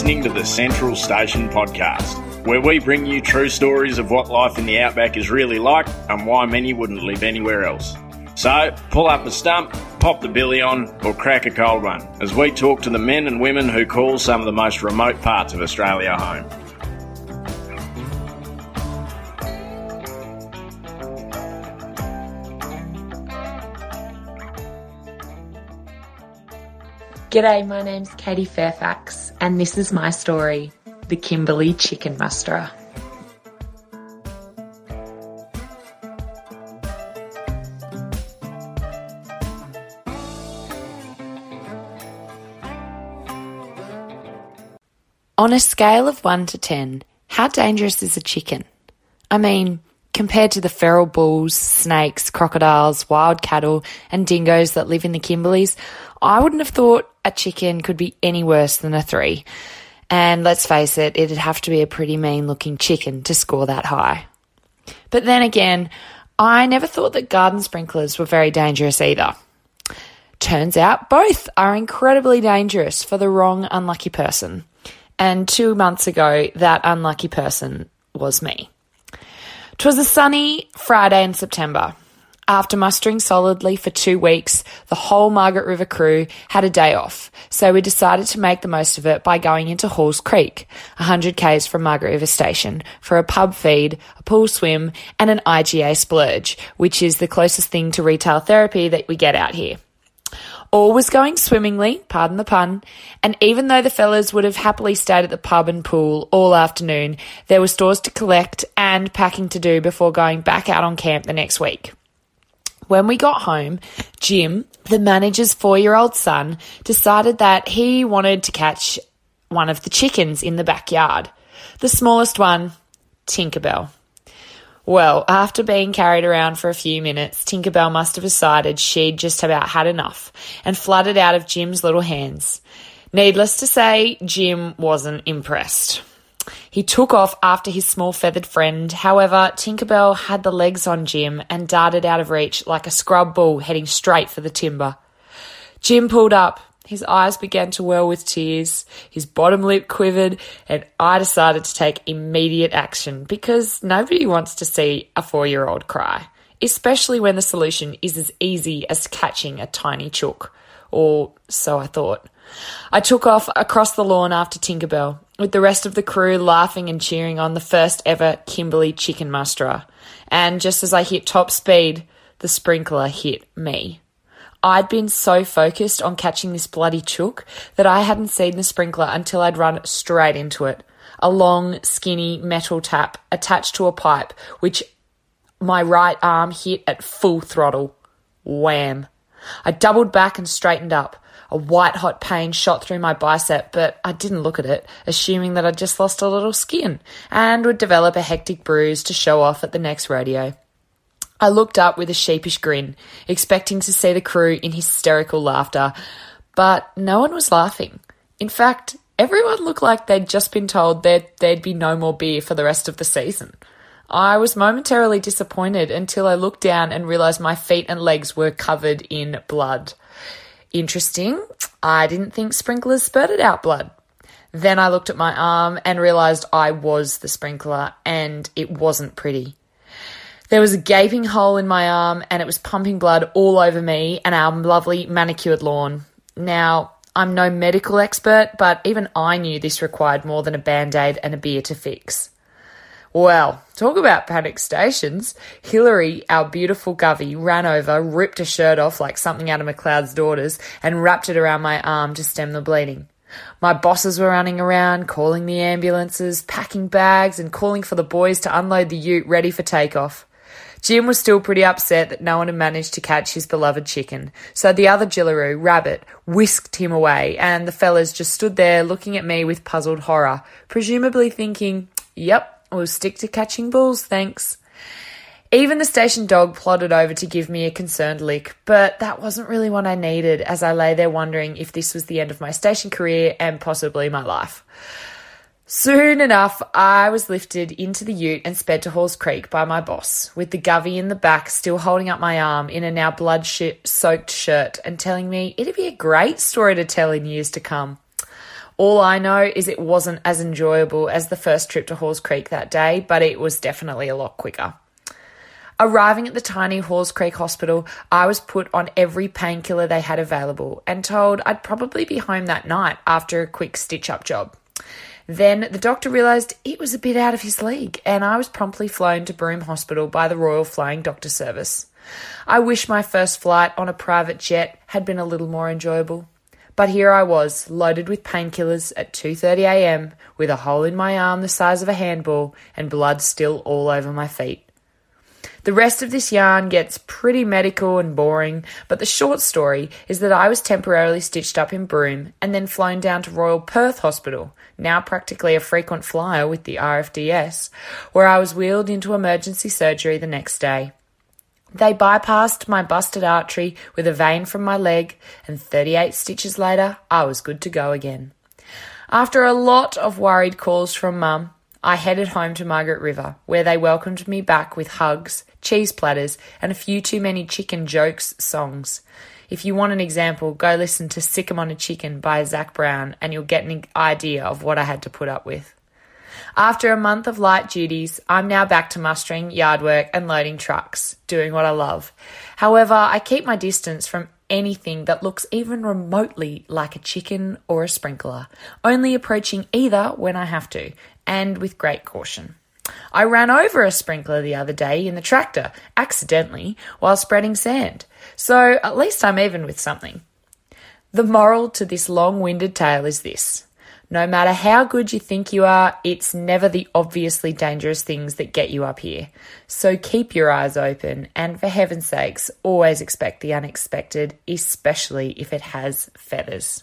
listening to the Central Station podcast, where we bring you true stories of what life in the outback is really like and why many wouldn't live anywhere else. So, pull up a stump, pop the billy on, or crack a cold one as we talk to the men and women who call some of the most remote parts of Australia home. G'day, my name's Katie Fairfax, and this is my story the Kimberley Chicken Musterer. On a scale of 1 to 10, how dangerous is a chicken? I mean, compared to the feral bulls, snakes, crocodiles, wild cattle, and dingoes that live in the Kimberleys, I wouldn't have thought a chicken could be any worse than a three. And let's face it, it'd have to be a pretty mean looking chicken to score that high. But then again, I never thought that garden sprinklers were very dangerous either. Turns out both are incredibly dangerous for the wrong unlucky person. And two months ago, that unlucky person was me. 'Twas a sunny Friday in September. After mustering solidly for two weeks, the whole Margaret River crew had a day off, so we decided to make the most of it by going into Halls Creek, 100 k's from Margaret River Station, for a pub feed, a pool swim, and an IGA splurge, which is the closest thing to retail therapy that we get out here. All was going swimmingly, pardon the pun, and even though the fellas would have happily stayed at the pub and pool all afternoon, there were stores to collect and packing to do before going back out on camp the next week. When we got home, Jim, the manager's four year old son, decided that he wanted to catch one of the chickens in the backyard. The smallest one, Tinkerbell. Well, after being carried around for a few minutes, Tinkerbell must have decided she'd just about had enough and fluttered out of Jim's little hands. Needless to say, Jim wasn't impressed. He took off after his small feathered friend. However, Tinkerbell had the legs on Jim and darted out of reach like a scrub bull heading straight for the timber. Jim pulled up. His eyes began to well with tears, his bottom lip quivered, and I decided to take immediate action because nobody wants to see a four year old cry, especially when the solution is as easy as catching a tiny chook. Or so I thought. I took off across the lawn after Tinkerbell, with the rest of the crew laughing and cheering on the first ever Kimberley chicken musterer. And just as I hit top speed, the sprinkler hit me. I'd been so focused on catching this bloody chook that I hadn't seen the sprinkler until I'd run straight into it. A long, skinny metal tap attached to a pipe, which my right arm hit at full throttle. Wham! I doubled back and straightened up. A white hot pain shot through my bicep, but I didn't look at it, assuming that I'd just lost a little skin and would develop a hectic bruise to show off at the next rodeo. I looked up with a sheepish grin, expecting to see the crew in hysterical laughter, but no one was laughing. In fact, everyone looked like they'd just been told that there'd be no more beer for the rest of the season. I was momentarily disappointed until I looked down and realised my feet and legs were covered in blood. Interesting. I didn't think sprinklers spurted out blood. Then I looked at my arm and realised I was the sprinkler and it wasn't pretty. There was a gaping hole in my arm and it was pumping blood all over me and our lovely manicured lawn. Now, I'm no medical expert, but even I knew this required more than a band aid and a beer to fix. Well, talk about panic stations. Hillary, our beautiful Govey, ran over, ripped a shirt off like something out of McLeod's daughters, and wrapped it around my arm to stem the bleeding. My bosses were running around, calling the ambulances, packing bags, and calling for the boys to unload the ute ready for takeoff. Jim was still pretty upset that no one had managed to catch his beloved chicken, so the other Jillaroo, Rabbit, whisked him away, and the fellas just stood there looking at me with puzzled horror, presumably thinking, Yep, We'll stick to catching bulls, thanks. Even the station dog plodded over to give me a concerned lick, but that wasn't really what I needed as I lay there wondering if this was the end of my station career and possibly my life. Soon enough, I was lifted into the ute and sped to Halls Creek by my boss, with the govey in the back still holding up my arm in a now blood soaked shirt and telling me it'd be a great story to tell in years to come. All I know is it wasn't as enjoyable as the first trip to Halls Creek that day, but it was definitely a lot quicker. Arriving at the tiny Halls Creek Hospital, I was put on every painkiller they had available and told I'd probably be home that night after a quick stitch up job. Then the doctor realised it was a bit out of his league, and I was promptly flown to Broome Hospital by the Royal Flying Doctor Service. I wish my first flight on a private jet had been a little more enjoyable. But here I was, loaded with painkillers at 2:30 a.m. with a hole in my arm the size of a handball and blood still all over my feet. The rest of this yarn gets pretty medical and boring, but the short story is that I was temporarily stitched up in Broome and then flown down to Royal Perth Hospital, now practically a frequent flyer with the RFDS, where I was wheeled into emergency surgery the next day. They bypassed my busted artery with a vein from my leg, and 38 stitches later, I was good to go again. After a lot of worried calls from Mum, I headed home to Margaret River, where they welcomed me back with hugs, cheese platters, and a few too many chicken jokes songs. If you want an example, go listen to Sic 'em on a Chicken by Zac Brown, and you'll get an idea of what I had to put up with. After a month of light duties, I'm now back to mustering yard work and loading trucks, doing what I love. However, I keep my distance from anything that looks even remotely like a chicken or a sprinkler, only approaching either when I have to, and with great caution. I ran over a sprinkler the other day in the tractor, accidentally, while spreading sand. So at least I'm even with something. The moral to this long winded tale is this no matter how good you think you are, it's never the obviously dangerous things that get you up here. So keep your eyes open and, for heaven's sakes, always expect the unexpected, especially if it has feathers.